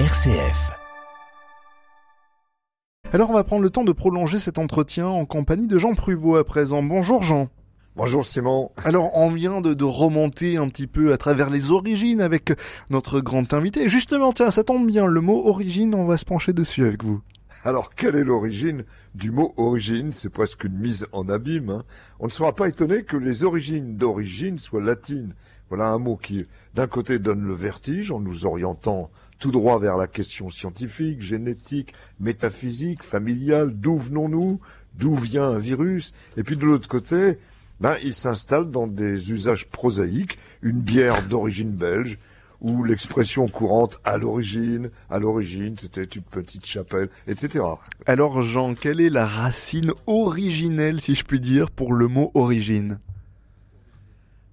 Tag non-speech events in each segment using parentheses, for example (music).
RCF. Alors on va prendre le temps de prolonger cet entretien en compagnie de Jean Pruvot à présent. Bonjour Jean. Bonjour Simon. Alors on vient de, de, remonter un petit peu à travers les origines avec notre grand invité. Justement, tiens, ça tombe bien, le mot origine, on va se pencher dessus avec vous. Alors, quelle est l'origine du mot origine? C'est presque une mise en abîme. Hein. On ne sera pas étonné que les origines d'origine soient latines. Voilà un mot qui, d'un côté, donne le vertige en nous orientant tout droit vers la question scientifique, génétique, métaphysique, familiale, d'où venons-nous, d'où vient un virus, et puis de l'autre côté, ben, il s'installe dans des usages prosaïques, une bière d'origine belge, ou l'expression courante à l'origine, à l'origine, c'était une petite chapelle, etc. Alors Jean, quelle est la racine originelle, si je puis dire, pour le mot origine?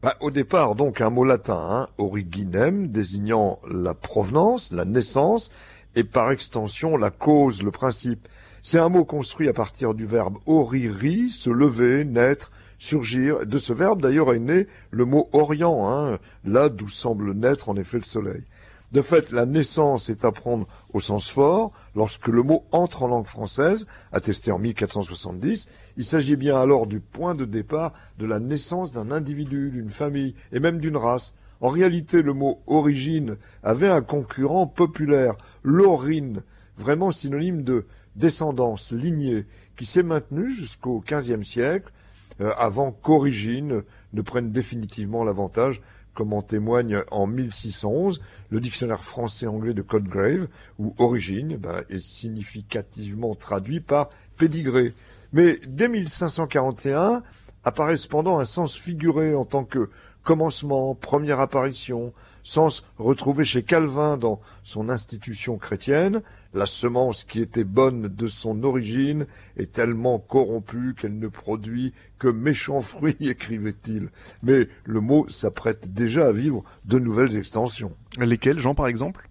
Bah, Au départ, donc, un mot latin, hein, originem, désignant la provenance, la naissance, et par extension la cause, le principe. C'est un mot construit à partir du verbe oriri, se lever, naître, surgir. De ce verbe, d'ailleurs, est né le mot Orient, hein, là d'où semble naître en effet le soleil. De fait, la naissance est à prendre au sens fort. Lorsque le mot entre en langue française, attesté en 1470, il s'agit bien alors du point de départ de la naissance d'un individu, d'une famille et même d'une race. En réalité, le mot origine avait un concurrent populaire, l'orine, vraiment synonyme de descendance, lignée, qui s'est maintenu jusqu'au XVe siècle, euh, avant qu'origine ne prenne définitivement l'avantage comme en témoigne en 1611 le dictionnaire français-anglais de Codegrave, où origine ben, est significativement traduit par pédigré. Mais dès 1541 apparaît cependant un sens figuré en tant que commencement, première apparition, sens retrouvé chez Calvin dans son institution chrétienne, la semence qui était bonne de son origine est tellement corrompue qu'elle ne produit que méchants fruits, (laughs) écrivait-il. Mais le mot s'apprête déjà à vivre de nouvelles extensions. Lesquelles, Jean, par exemple?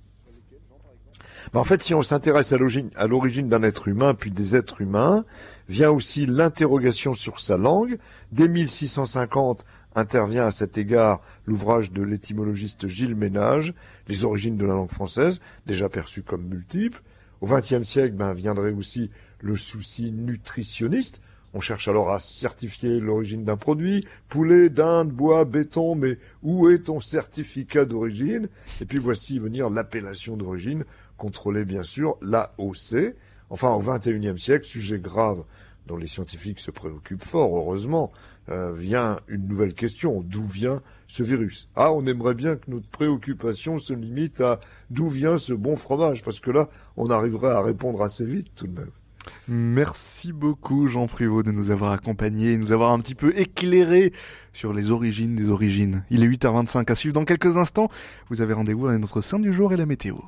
En fait, si on s'intéresse à l'origine d'un être humain, puis des êtres humains, vient aussi l'interrogation sur sa langue. Dès 1650, intervient à cet égard l'ouvrage de l'étymologiste Gilles Ménage, Les origines de la langue française, déjà perçues comme multiples. Au XXe siècle, ben, viendrait aussi le souci nutritionniste. On cherche alors à certifier l'origine d'un produit, poulet, dinde, bois, béton, mais où est ton certificat d'origine? Et puis voici venir l'appellation d'origine, contrôlée bien sûr, l'AOC. Enfin, au XXIe siècle, sujet grave dont les scientifiques se préoccupent fort, heureusement, euh, vient une nouvelle question. D'où vient ce virus? Ah, on aimerait bien que notre préoccupation se limite à d'où vient ce bon fromage, parce que là, on arriverait à répondre assez vite tout de même. Merci beaucoup Jean Privot de nous avoir accompagnés, nous avoir un petit peu éclairé sur les origines des origines. Il est 8h25 à suivre dans quelques instants. Vous avez rendez-vous avec notre Saint du jour et la météo.